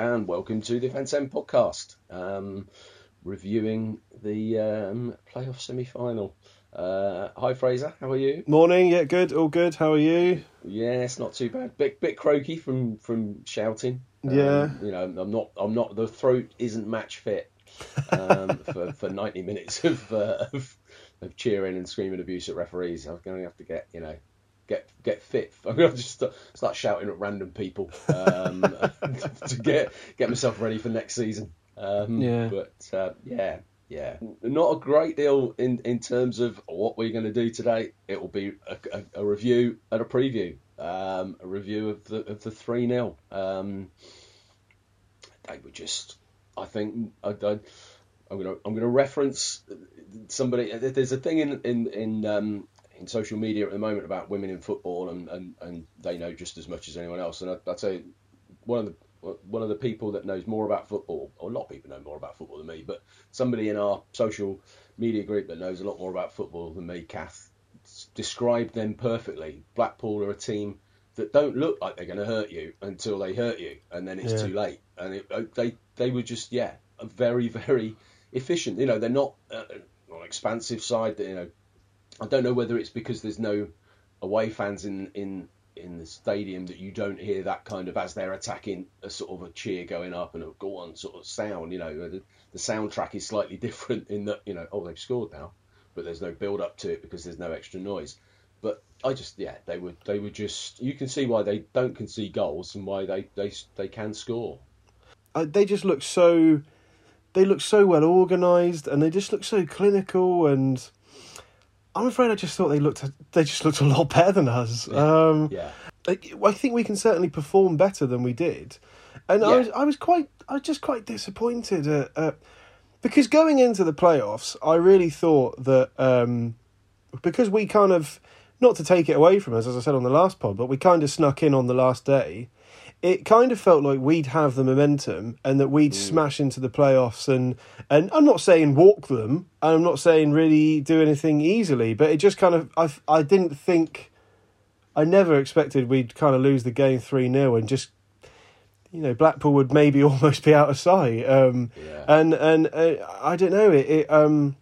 and welcome to the Fence End podcast, um, reviewing the um, playoff semi final. Uh, hi, Fraser. How are you? Morning. Yeah, good. All good. How are you? Yes, not too bad. Bit bit croaky from from shouting. Um, Yeah. You know, I'm not. I'm not. The throat isn't match fit um, for for 90 minutes of, uh, of of cheering and screaming abuse at referees. I'm going to have to get you know. Get get fit. I'm going to just start, start shouting at random people um, to get get myself ready for next season. Um, Yeah. But uh, yeah, yeah, not a great deal in, in terms of what we're going to do today. It will be a, a, a review and a preview, um, a review of the of the three 0 um, They were just, I think, I, I, I'm gonna I'm gonna reference somebody. There's a thing in in in um, in social media at the moment about women in football, and, and, and they know just as much as anyone else. And I, I'd say one of the one of the people that knows more about football, or a lot of people know more about football than me, but somebody in our social media group that knows a lot more about football than me, Kath, described them perfectly. Blackpool are a team that don't look like they're going to hurt you until they hurt you, and then it's Yeah. too late. And it, uh, they they were just yeah, a very very efficient. You know, they're not uh, an expansive side. That, you know, I don't know whether it's because there's no away fans in in in the stadium that you don't hear that kind of as they're attacking a sort of a cheer going up and a go on sort of sound. You know, the, the soundtrack is slightly different in that you know oh they've scored now, but there's no build up to it because there's no extra noise. But I just yeah they were they were just you can see why they don't concede goals and why they they they can score. Uh, they just look so. They look so well organised, and they just look so clinical. And I'm afraid I just thought they looked. They just looked a lot better than us. Um, Yeah. I, I think we can certainly perform better than we did, and I was I was quite I was just quite disappointed at, at because going into the playoffs, I really thought that um, because we kind of not to take it away from us, as I said on the last pod, but we kind of snuck in on the last day. It kind of felt like we'd have the momentum and that we'd smash into the playoffs and and I'm not saying walk them, and I'm not saying really do anything easily, but it just kind of I I didn't think I never expected we'd kind of lose the game 3 0 and just, you know, Blackpool would maybe almost be out of sight. Um, Yeah. And and uh, I don't know, it, it, um,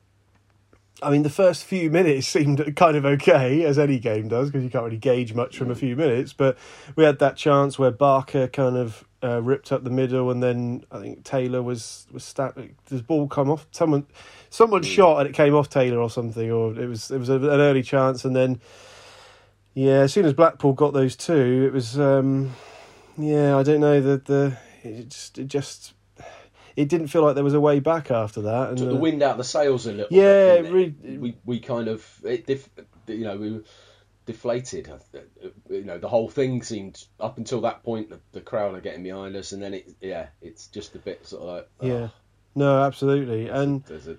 I mean, the first few minutes seemed kind of okay, as any game does, because you can't really gauge much from a few minutes. But we had that chance where Barker kind of uh, ripped up the middle, and then I think Taylor was was sta- Does ball come off? Someone, someone shot and it came off Taylor or something, or it was it was a, an early chance, and then yeah, as soon as Blackpool got those two, it was um, yeah, I don't know the the it just it just it didn't feel like there was a way back after that. And took the wind out of the sails a little. Yeah, bit, it really- it? we we kind of it def, you know we were deflated. You know the whole thing seemed up until that point the, the crowd are getting behind us, and then it yeah it's just a bit sort of like oh, yeah, no, absolutely, and there's a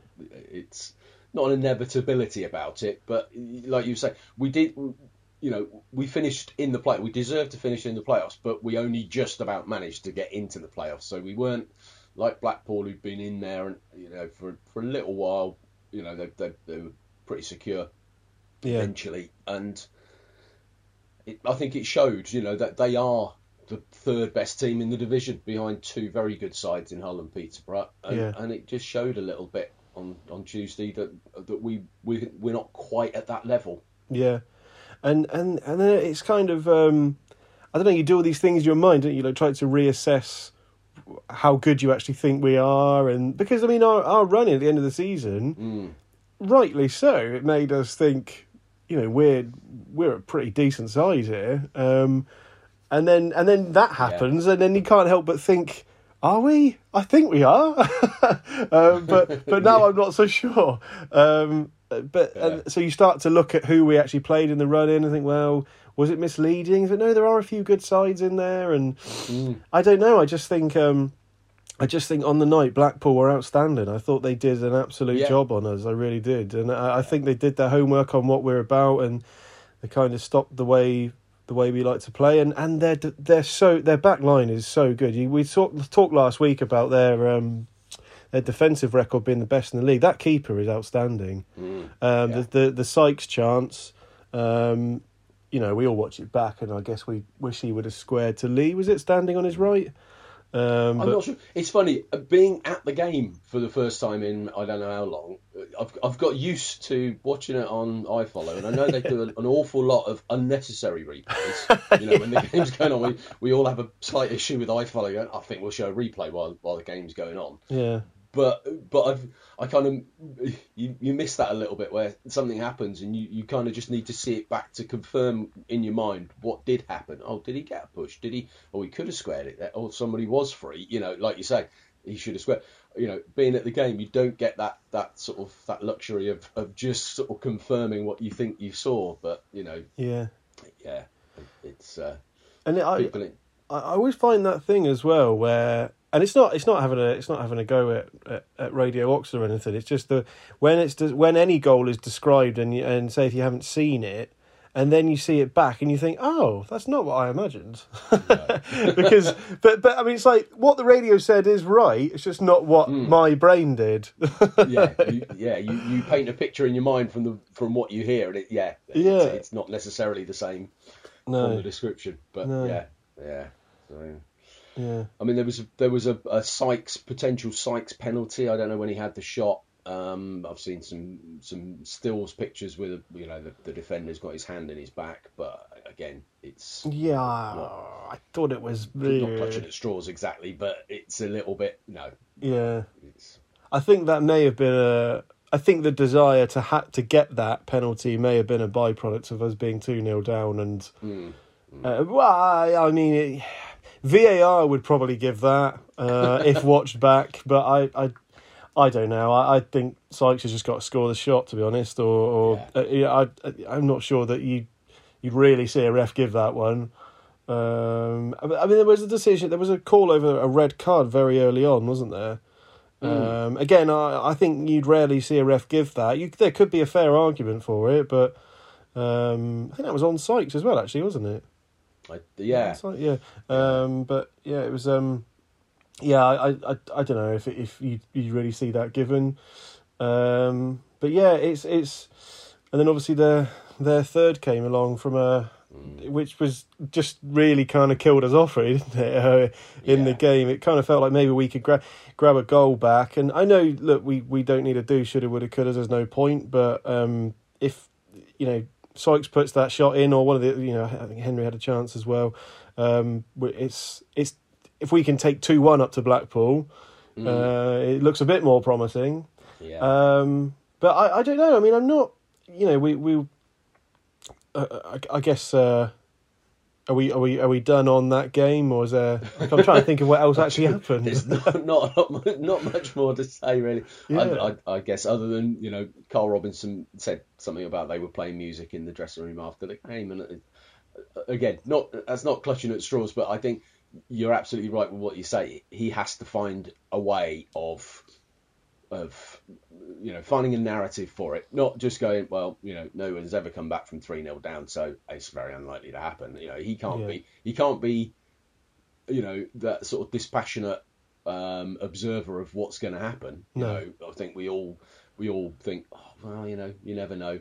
it's not an inevitability about it, but like you say, we did. You know, we finished in the play. We deserved to finish in the playoffs, but we only just about managed to get into the playoffs. So we weren't like Blackpool, who'd been in there and you know for for a little while. You know, they they, they were pretty secure yeah, eventually, and it, I think it showed. You know that they are the third best team in the division behind two very good sides in Hull and Peterborough, and, Yeah. and it just showed a little bit on, on Tuesday that that we we we're not quite at that level. yeah, and and and then it's kind of um, I don't know. You do all these things in your mind, don't you? Like try to reassess how good you actually think we are, and because I mean our our run at the end of the season. Mm. rightly so. It made us think, you know, we're we're a pretty decent size here. Um, and then and then that happens, and then you can't help but think, are we? I think we are, um, but but now I'm not so sure. Um, but and so you start to look at who we actually played in the run in and think, well, was it misleading? But no, there are a few good sides in there, and I don't know. I just think. Um, I just think on the night Blackpool were outstanding. I thought they did an absolute Yeah. job on us. I really did, and I, I think they did their homework on what we're about, and they kind of stopped the way the way we like to play. And and their they're so their back line is so good. We talked talked last week about their um, their defensive record being the best in the league. That keeper is outstanding. Um, Yeah. The the the Sykes chance. Um, you know, we all watch it back, and I guess we wish he would have squared to Lee. Was it standing on his right? Um, I'm but not sure. It's funny uh, being at the game for the first time in I don't know how long. uh, I've I've got used to watching it on iFollow, and I know they do an, an awful lot of unnecessary replays. You know, when the game's going on, we, we all have a slight issue with iFollow. Going, I think we'll show a replay while while the game's going on. yeah, But but I've I kind of you you miss that a little bit where something happens and you, you kind of just need to see it back to confirm in your mind what did happen. Oh, did he get a push? Did he? Oh, he could have squared it. Or somebody was free. You know, like you say, he should have squared. You know, being at the game, you don't get that that sort of that luxury of of just sort of confirming what you think you saw. But you know, yeah. yeah, it's uh, And it, I. I I always find that thing as well where and it's not it's not having a it's not having a go at, at, at Radio Oxford or anything. It's just the when it's when any goal is described and you, and say if you haven't seen it and then you see it back and you think oh that's not what I imagined because but but I mean it's like what the radio said is right. It's just not what hmm. my brain did. yeah, you, yeah. You, you paint a picture in your mind from the from what you hear, and it yeah, it's, Yeah. it's not necessarily the same from the description, but No. yeah, yeah. So, yeah, I mean, there was a, there was a, a Sykes potential Sykes penalty. I don't know when he had the shot. Um, I've seen some some stills pictures with you know the, the defender's got his hand in his back, but again, it's yeah. I thought it was not clutching at straws exactly, but it's a little bit no. yeah. It's, I think that may have been a. I think the desire to ha- to get that penalty may have been a byproduct of us being two 0 down, and mm, uh, well, I, I mean, it, VAR would probably give that uh, if watched back, but I, I, I don't know. I, I think Sykes has just got to score the shot, to be honest, or, or Yeah. uh, yeah, I, I'm not sure that you you'd really see a ref give that one. Um, I mean, there was a decision. There was a call over a red card very early on, wasn't there? Um, again, I, I think you'd rarely see a ref give that. You, there could be a fair argument for it, but um, I think that was on Sykes as well, actually, wasn't it? I, yeah, like- yeah. Um, but yeah, it was. Um, yeah, I, I, I don't know if if you you really see that given. Um, but yeah, it's it's, and then obviously their their third came along from a, which was just really kind of killed us off, really, didn't it? Uh, in the game, it kind of felt like maybe we could grab grab a goal back. And I know, look, we we don't need to do shoulda, woulda, coulda. There's no point. But um, if you know Sykes puts that shot in, or one of the, you know, I think Henry had a chance as well. Um, it's it's if we can take two one up to Blackpool, uh, it looks a bit more promising. yeah. Um, but I, I don't know. I mean, I'm not. You know, we we. Uh, I, I guess. Uh, are we are we are we done on that game, or is there? I'm trying to think of what else actually happened. There's not not not much more to say really. Yeah. I, I, I guess other than you know Karl Robinson said something about they were playing music in the dressing room after the game, and it, again, not that's not clutching at straws, but I think you're absolutely right with what you say. He has to find a way of of you know finding a narrative for it, not just going well. You know, no one's ever come back from three 0 down, so it's very unlikely to happen. You know, he can't Yeah. be he can't be you know that sort of dispassionate um, observer of what's going to happen. You No. know, I think we all we all think, oh, well, you know, you never know.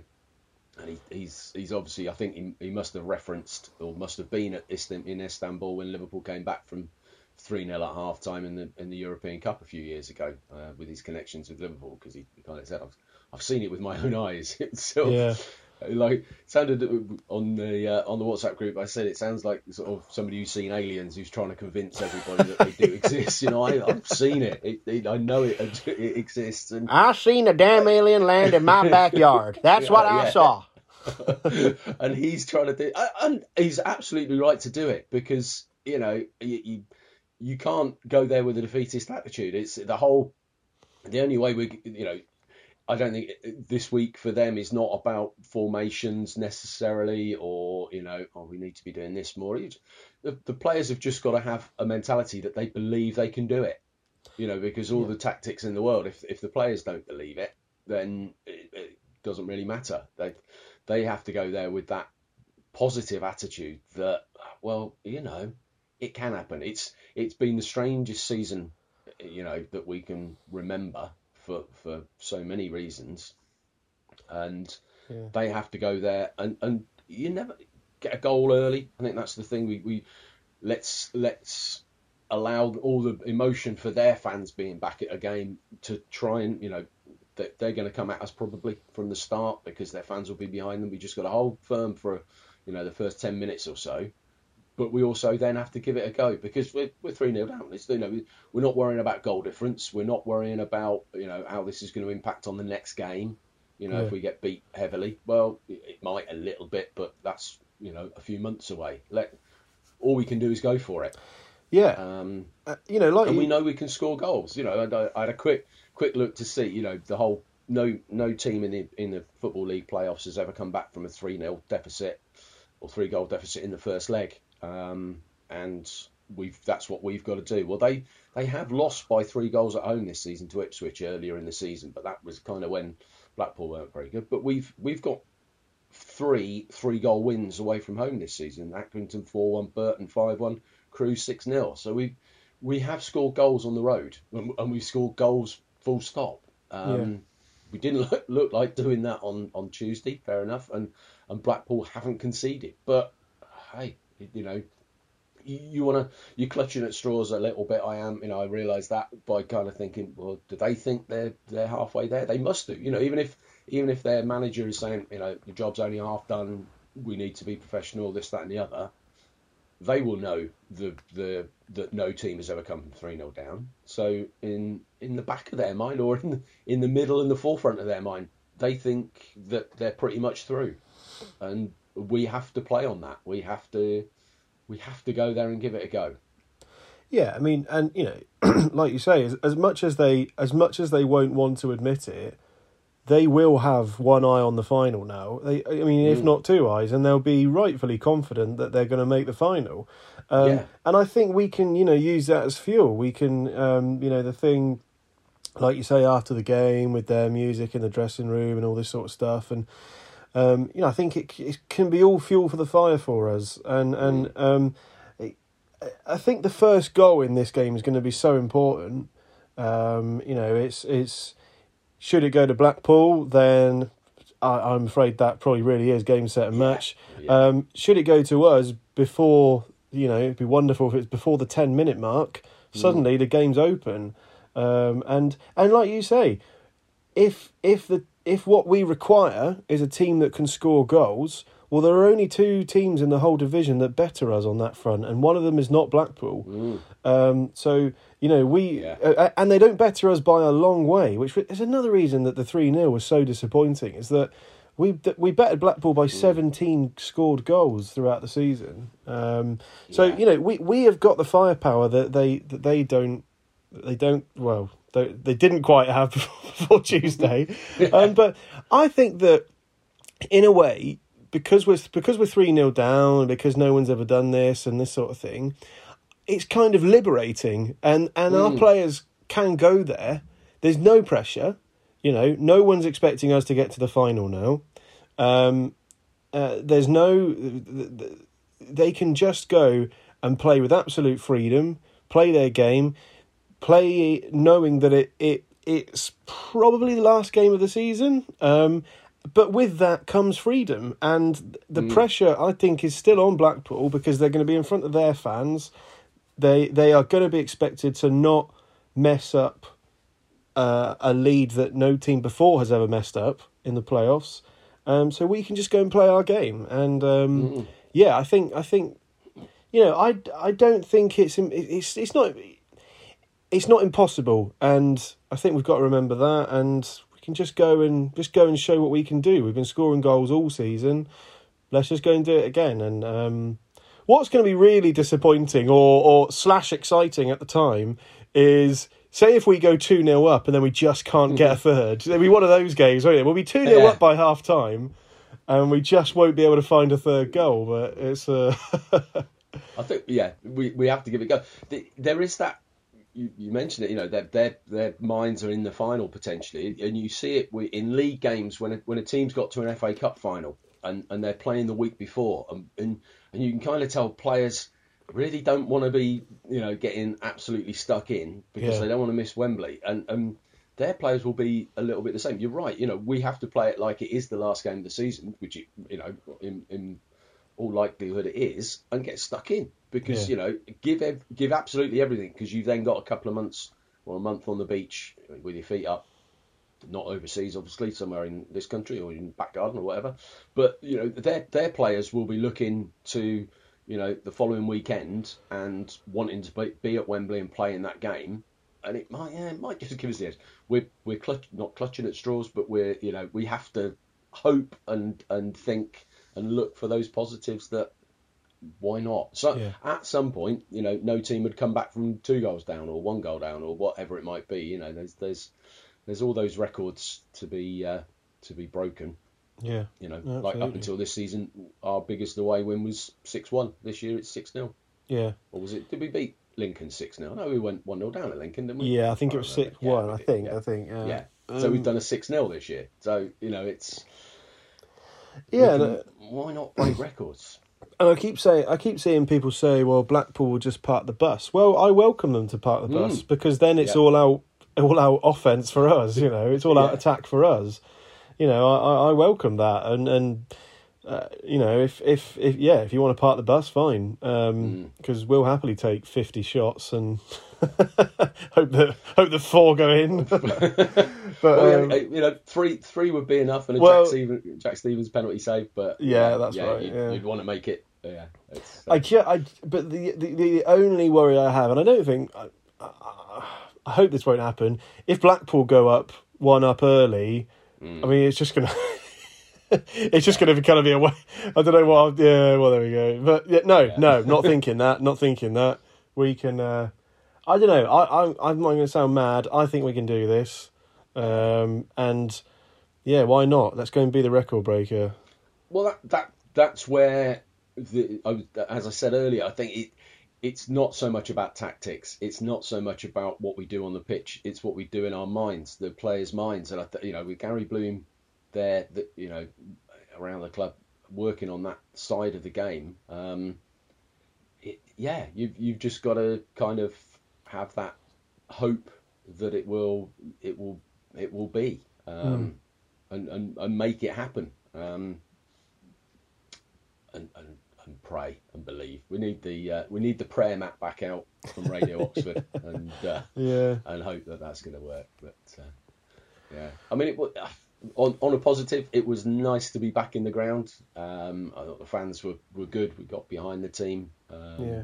And he, he's he's obviously, I think he, he must have referenced or must have been at Istan- in Istanbul when Liverpool came back from three 0 at half time in the in the European Cup a few years ago uh, with his connections with Liverpool because he kind of said I've, I've seen it with my own eyes. Of- Yeah. like it sounded on the uh, on the WhatsApp group. I said it sounds like sort of somebody who's seen aliens who's trying to convince everybody that they do exist. You know, I, I've seen it. It, it. I know it, it exists, and I seen a damn alien land in my backyard. That's what I Yeah. saw. and he's trying to do, and he's absolutely right to do it because you know you, you you can't go there with a defeatist attitude. It's the whole. The only way we, you know, I don't think this week for them is not about formations necessarily, or you know, oh, we need to be doing this more. The, the players have just got to have a mentality that they believe they can do it. You know, because all the tactics in the world, if if the players don't believe it, then it, it doesn't really matter. They they have to go there with that positive attitude that, well, you know, it can happen. It's it's been the strangest season, you know, that we can remember for for so many reasons, and Yeah. they have to go there and and you never get a goal early. I think that's the thing. We we let's let's allow all the emotion for their fans being back at a game to try and you know they- they're going to come at us probably from the start because their fans will be behind them. We just got to hold firm for you know the first ten minutes or so. But we also then have to give it a go because we're we're three 0 down. It's, you know we're not worrying about goal difference. We're not worrying about you know how this is going to impact on the next game. You know Yeah. if we get beat heavily, well it, it might a little bit, but that's you know a few months away. Let all we can do is go for it. Yeah, Um, uh, you know, like and you, we know we can score goals. You know, and I, I had a quick quick look to see. You know, the whole no no team in the in the football league playoffs has ever come back from a three 0 deficit or three goal deficit in the first leg. Um, and we've that's what we've got to do. Well, they they have lost by three goals at home this season to Ipswich earlier in the season, but that was kind of when Blackpool weren't very good. But we've we've got three three goal wins away from home this season. Accrington four one, Burton five one, Crewe six 0 So we we have scored goals on the road and we've scored goals full stop. Um, We didn't look, look like doing that on, on Tuesday, fair enough, and and Blackpool haven't conceded. But hey, you know, you, want to you're clutching at straws a little bit. I am, you know, I realise that by kind of thinking, well, do they think they're they're halfway there? They must do, you know, even if even if their manager is saying, you know, the job's only half done, we need to be professional, this, that, and the other. They will know the the that no team has ever come from three 0 down. So in in the back of their mind, or in the, in the middle and the forefront of their mind, they think that they're pretty much through, and we have to play on that. We have to we have to go there and give it a go. Yeah, I mean, and you know, like you say, as, as much as they as much as they won't want to admit it, they will have one eye on the final now. They, I mean, if Mm. not two eyes, and they'll be rightfully confident that they're going to make the final. Um, Yeah. And I think we can, you know, use that as fuel. We can, um, you know, the thing, like you say, after the game with their music in the dressing room and all this sort of stuff, and um, you know, I think it, it can be all fuel for the fire for us. And and um, I think the first goal in this game is going to be so important. Um, you know, it's it's should it go to Blackpool, then I, I'm afraid that probably really is game set and match. yeah. Um, should it go to us before you know, it'd be wonderful if it's before the ten minute mark. Suddenly the game's open, um, and and like you say, if if the if what we require is a team that can score goals, well, there are only two teams in the whole division that better us on that front, and one of them is not Blackpool. Mm. Um, so you know we Yeah. uh, and they don't better us by a long way, which is another reason that the three 0 was so disappointing. Is that we we bettered Blackpool Mm. by seventeen scored goals throughout the season. Um, so Yeah. you know we we have got the firepower that they that they don't they don't well they, they didn't quite have before Tuesday, um, but I think that in a way because we're because we're three 0 down because no one's ever done this and this sort of thing, it's kind of liberating and and our Mm. players can go there. There's no pressure, you know. No one's expecting us to get to the final now. Um, uh, there's no. They can just go and play with absolute freedom, play their game, play knowing that it it it's probably the last game of the season. Um, but with that comes freedom, and the pressure I think is still on Blackpool because they're going to be in front of their fans. They they are going to be expected to not mess up uh, a lead that no team before has ever messed up in the playoffs. Um, so we can just go and play our game, and um, yeah, I think I think you know I, I don't think it's it's it's not it's not impossible, and I think we've got to remember that, and we can just go and just go and show what we can do. We've been scoring goals all season. Let's just go and do it again. And um, what's going to be really disappointing or or slash exciting at the time is. Say if we go 2 0 up and then we just can't get a third. It'll be one of those games, won't it? We'll be 2 0 Yeah. up by half time and we just won't be able to find a third goal. But it's uh, I think yeah, we, we have to give it a go. There is that you, you mentioned it. You know, their their their minds are in the final potentially, and you see it in league games when a, when a team's got to an FA Cup final and, and they're playing the week before, and and, and you can kind of tell players really don't want to be you know getting absolutely stuck in because Yeah. they don't want to miss Wembley, and and their players will be a little bit the same. You're right. You know, we have to play it like it is the last game of the season, which it, you know in in all likelihood it is, and get stuck in because Yeah. you know give ev- give absolutely everything because you've then got a couple of months or a month on the beach with your feet up, not overseas obviously, somewhere in this country or in back garden or whatever. But you know their their players will be looking to you know the following weekend and wanting to be, be at Wembley and play in that game. And it might, yeah, it might just give us the edge. We're we're clutch, not clutching at straws, but we're you know we have to hope and and think and look for those positives that why not? So Yeah. at some point, you know, no team would come back from two goals down or one goal down or whatever it might be. You know, there's there's there's all those records to be uh, to be broken. Yeah. You know, Yeah, like up until this season, our biggest away win was six one. This year it's six 0 Yeah. or was it? Did we beat Lincoln six 0 No, we went one 0 down at Lincoln, didn't we? Yeah, I think it was six one. we I think. yeah. I think. Yeah. Yeah. So we've Um, done a six 0 this year. So you know, it's Yeah. can- uh, why not break records? And I keep saying, I keep seeing people say, "Well, Blackpool will just park the bus." Well, I welcome them to park the bus because then it's Mm. Yeah. all out, all out offense for us. You know, it's all out attack for us. You know, I, I, I welcome that, and and uh, you know, if if if yeah, if you want to park the bus, fine, Mm. because we'll happily take fifty shots and hope that hope the four go in. but Well, um, yeah, you know, three three would be enough, and a well- Jack, Stevens, Jack Stevens penalty save. But Yeah, that's right, You'd, yeah. you'd want to make it. Yeah, uh, I, ju- I but the, the the only worry I have, and I don't think, I, I, I hope this won't happen. If Blackpool go up one up early, Mm. I mean, it's just gonna. it's just going to be kind of be a way. I don't know what. Yeah, well, there we go. But yeah, no, no, not thinking that. Not thinking that. We can. Uh, I don't know. I, I, I'm not going to sound mad. I think we can do this. Um, and yeah, why not? Let's go and be the record breaker. well, that that that's where the I as I said earlier, I think it it's not so much about tactics. It's not so much about what we do on the pitch. It's what we do in our minds, the players' minds. And I, th- you know, with Gary Bloom there, that you know, around the club working on that side of the game. Um, it, yeah, you've you've just got to kind of have that hope that it will it will it will be um, and, and and make it happen. Um, and, and and pray and believe. We need the uh, we need the prayer mat back out from Radio Oxford and uh, Yeah. and hope that that's going to work. But uh, yeah, I mean, it, on on a positive, it was nice to be back in the ground. Um, I thought the fans were, were good. We got behind the team. Um, Yeah.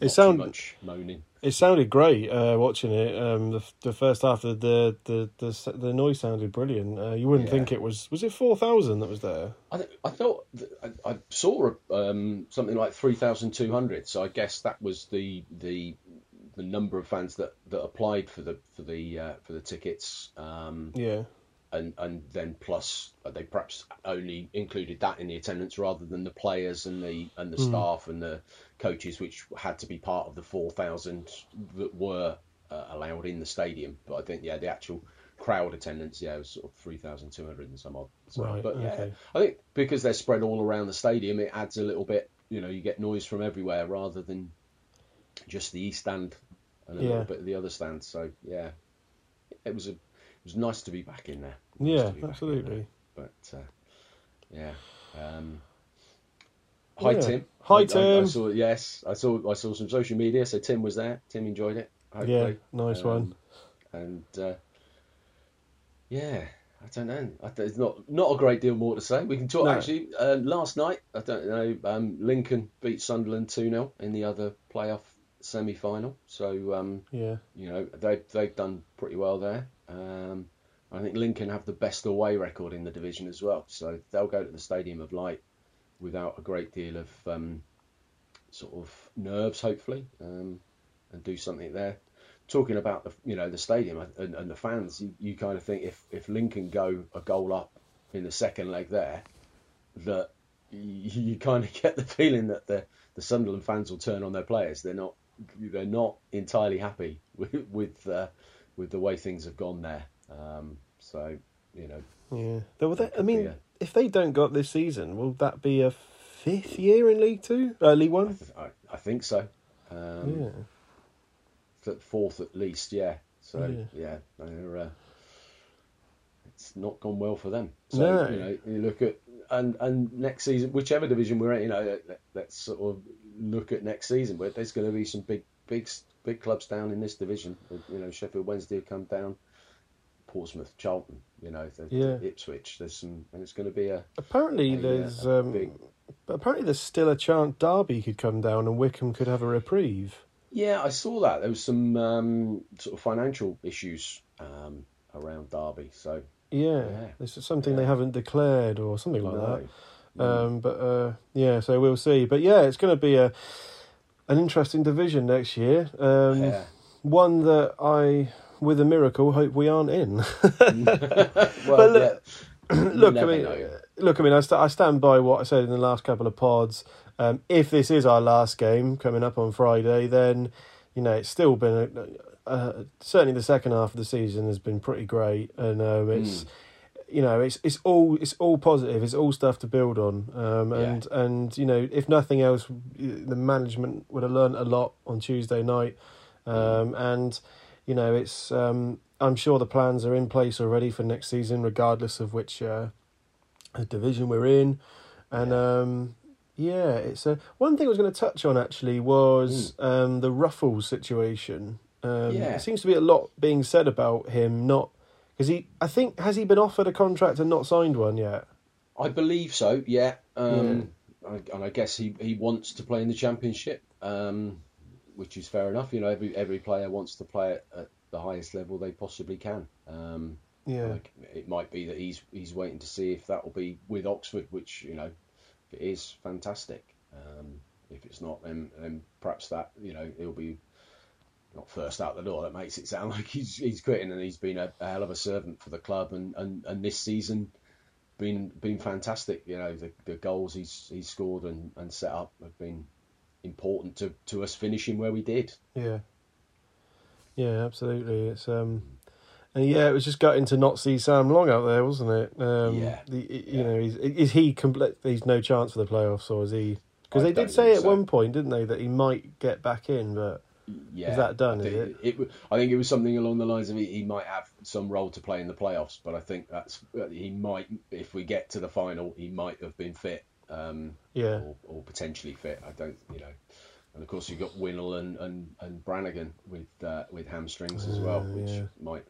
It sound too much moaning. It sounded great uh, watching it. Um, the the first half of the the the the noise sounded brilliant. Uh, you wouldn't Yeah. think it was was it four thousand that was there. I, th- I thought th- I, I saw um, something like three thousand two hundred. So I guess that was the the the number of fans that, that applied for the for the uh, for the tickets. Um, Yeah, and and then plus uh, they perhaps only included that in the attendance rather than the players and the and the staff and the coaches, which had to be part of the four thousand that were uh, allowed in the stadium. But I think yeah, the actual crowd attendance yeah was sort of three thousand two hundred and some odd. So, Right, but yeah, okay. I think because they're spread all around the stadium, it adds a little bit. You know, you get noise from everywhere rather than just the east stand and a Yeah. little bit of the other stand. So yeah, it was a was nice to be back in there. Nice yeah, to be back in absolutely. there. But uh, yeah. Um, hi Yeah. Tim. Hi, I- I- I, Tim. saw yes, I saw I saw some social media. So Tim was there. Tim enjoyed it. Yeah, nice Um, one. And uh, yeah, I don't know. I, there's not not a great deal more to say. We can talk. No. Actually, um, last night I don't know. Um, Lincoln beat Sunderland two 0 in the other playoff semi final. So um, Yeah, you know they they've done pretty well there. Um, I think Lincoln have the best away record in the division as well, so they'll go to the Stadium of Light without a great deal of um, sort of nerves, hopefully, um, and do something there. Talking about the you know the stadium and, and the fans, you, you kind of think if if Lincoln go a goal up in the second leg there, that you, you kind of get the feeling that the the Sunderland fans will turn on their players. They're not they're not entirely happy with with, uh, with the way things have gone there. Um, so you know, yeah. Though, that, I mean, a- if they don't go up this season, will that be a fifth year in League Two, uh, League One? I, I think so. Um, Yeah, th- fourth at least, yeah. So Yeah. yeah, they're uh, it's not gone well for them. So No. you know, you look at and and next season, whichever division we're in, you know, let, let's sort of look at next season. Where there's going to be some big, big, big clubs down in this division. You know, Sheffield Wednesday have come down, Portsmouth, Charlton. You know, the, Yeah. Ipswich. There's some, and it's going to be a Apparently, a, uh, there's a um, big- but apparently there's still a chance Derby could come down and Wycombe could have a reprieve. Yeah, I saw that. There was some um, sort of financial issues um, around Derby. So Yeah, Yeah. this is something they haven't declared or something like no. that. Um, but uh, yeah, so we'll see. But yeah, it's going to be a an interesting division next year. Um, yeah. One that I, with a miracle, hope we aren't in. well, But look- yeah. Look, I mean, know. look, I mean, I, st- I stand by what I said in the last couple of pods. Um, if this is our last game coming up on Friday, then you know it's still been a, uh, certainly the second half of the season has been pretty great, and um, it's you know it's it's all it's all positive. It's all stuff to build on, um, and and you know if nothing else, the management would have learnt a lot on Tuesday night, um, and you know it's um, I'm sure the plans are in place already for next season, regardless of which uh, division we're in, and um, yeah, it's a one thing I was going to touch on actually was um, the Ruffels situation. Um, Yeah. There seems to be a lot being said about him not because he I think has he been offered a contract and not signed one yet. I believe so. Yeah. Um, I, and I guess he, he wants to play in the championship, um, which is fair enough. You know, every every player wants to play at, at the highest level they possibly can. Um, Yeah, like, it might be that he's he's waiting to see if that will be with Oxford, which you know, if it is fantastic. Um, if it's not, then then perhaps that you know it'll be not first out the door. That makes it sound like he's he's quitting, and he's been a, a hell of a servant for the club, and, and, and this season been been fantastic. You know, the, the goals he's he's scored and, and set up have been important to, to us finishing where we did. yeah, yeah, absolutely. It's um, and yeah, it was just gutting to not see Sam Long out there, wasn't it? Um, Yeah. The, you Yeah. know, is is he complete? He's no chance for the playoffs, or is he? Because they did say think at so. one point, didn't they, that he might get back in, but Yeah, is that done, I is think it? w- I think it was something along the lines of he, he might have some role to play in the playoffs, but I think that's he might if we get to the final, he might have been fit, um, yeah, or, or potentially fit. I don't, you know. And of course, you've got Winnall and, and, and Brannagan with uh, with hamstrings as well, Uh, which yeah. might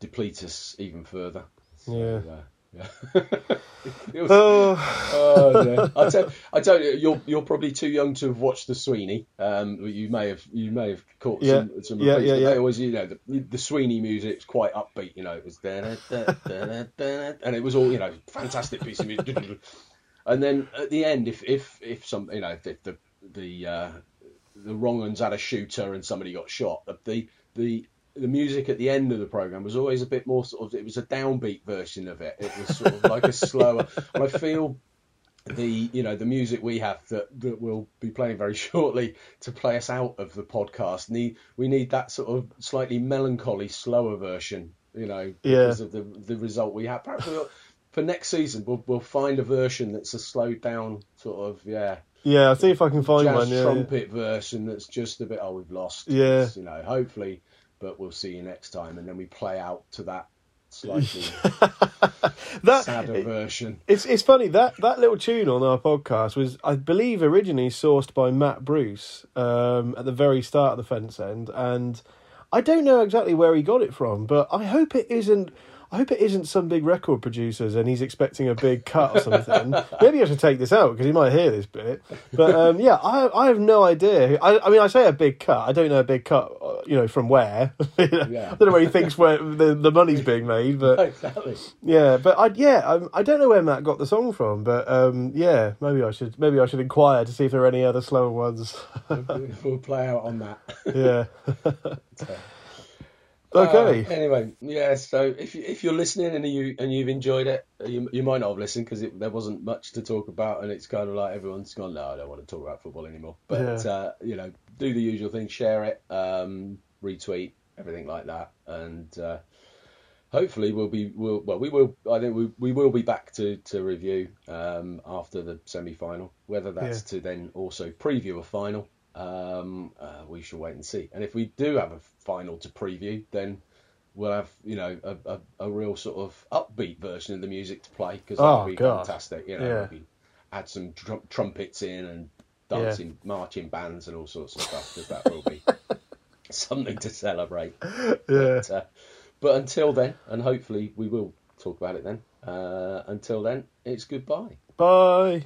deplete us even further. Yeah. uh, yeah. Was- oh, oh. I tell, I tell you, you're you're probably too young to have watched the Sweeney. Um, you may have you may have caught Yeah. some some Yeah, repeats, yeah, yeah. They always, you know, the, the Sweeney music was quite upbeat. You know, it was da da da da da, and it was all you know, fantastic piece of music. and then at the end, if if if some you know if the the uh, the wrong ones had a shooter and somebody got shot, the the the music at the end of the program was always a bit more sort of it was a downbeat version of it. It was sort of like a slower. And I feel the you know the music we have that that we'll be playing very shortly to play us out of the podcast. Need we need that sort of slightly melancholy, slower version. You know, Yeah. because of the the result we have. Perhaps we'll, for next season we'll we'll find a version that's a slowed down sort of yeah yeah. I'll see if I can find jazz one. Yeah, trumpet version that's just a bit oh we've lost Yeah. You know hopefully but we'll see you next time and then we play out to that slightly that sadder version It's it's funny that that little tune on our podcast was I believe originally sourced by Matt Bruce um, at the very start of the fence end, and I don't know exactly where he got it from, but I hope it isn't. I hope it isn't some big record producers and he's expecting a big cut or something. Maybe I should take this out because he might hear this bit. But um, yeah, I I have no idea. I I mean I say a big cut. I don't know a big cut. uh, You know from where. I don't know where he thinks where the the money's being made, but. exactly Yeah, but I yeah um, I don't know where Matt got the song from, but um, yeah maybe I should maybe I should inquire to see if there are any other slower ones. we'll play out on that yeah. Okay. Uh, anyway, yeah. So if you, if you're listening and you and you've enjoyed it, you you might not have listened because there wasn't much to talk about, and it's kind of like everyone's gone. No, I don't want to talk about football anymore. But Yeah. uh, you know, do the usual thing: share it, um, retweet, everything like that, and uh, hopefully we'll be we'll, well we will. I think we we will be back to to review um, after the semi final. Whether that's to then also preview a final. Um, uh, we shall wait and see. And if we do have a final to preview, then we'll have you know a, a, a real sort of upbeat version of the music to play because Oh, that'd be God. fantastic. You know, Yeah. add some trum- trumpets in and dancing, marching bands and all sorts of stuff because that will be something to celebrate. Yeah. But, uh, but until then, and hopefully we will talk about it then. Uh, until then, it's goodbye. Bye.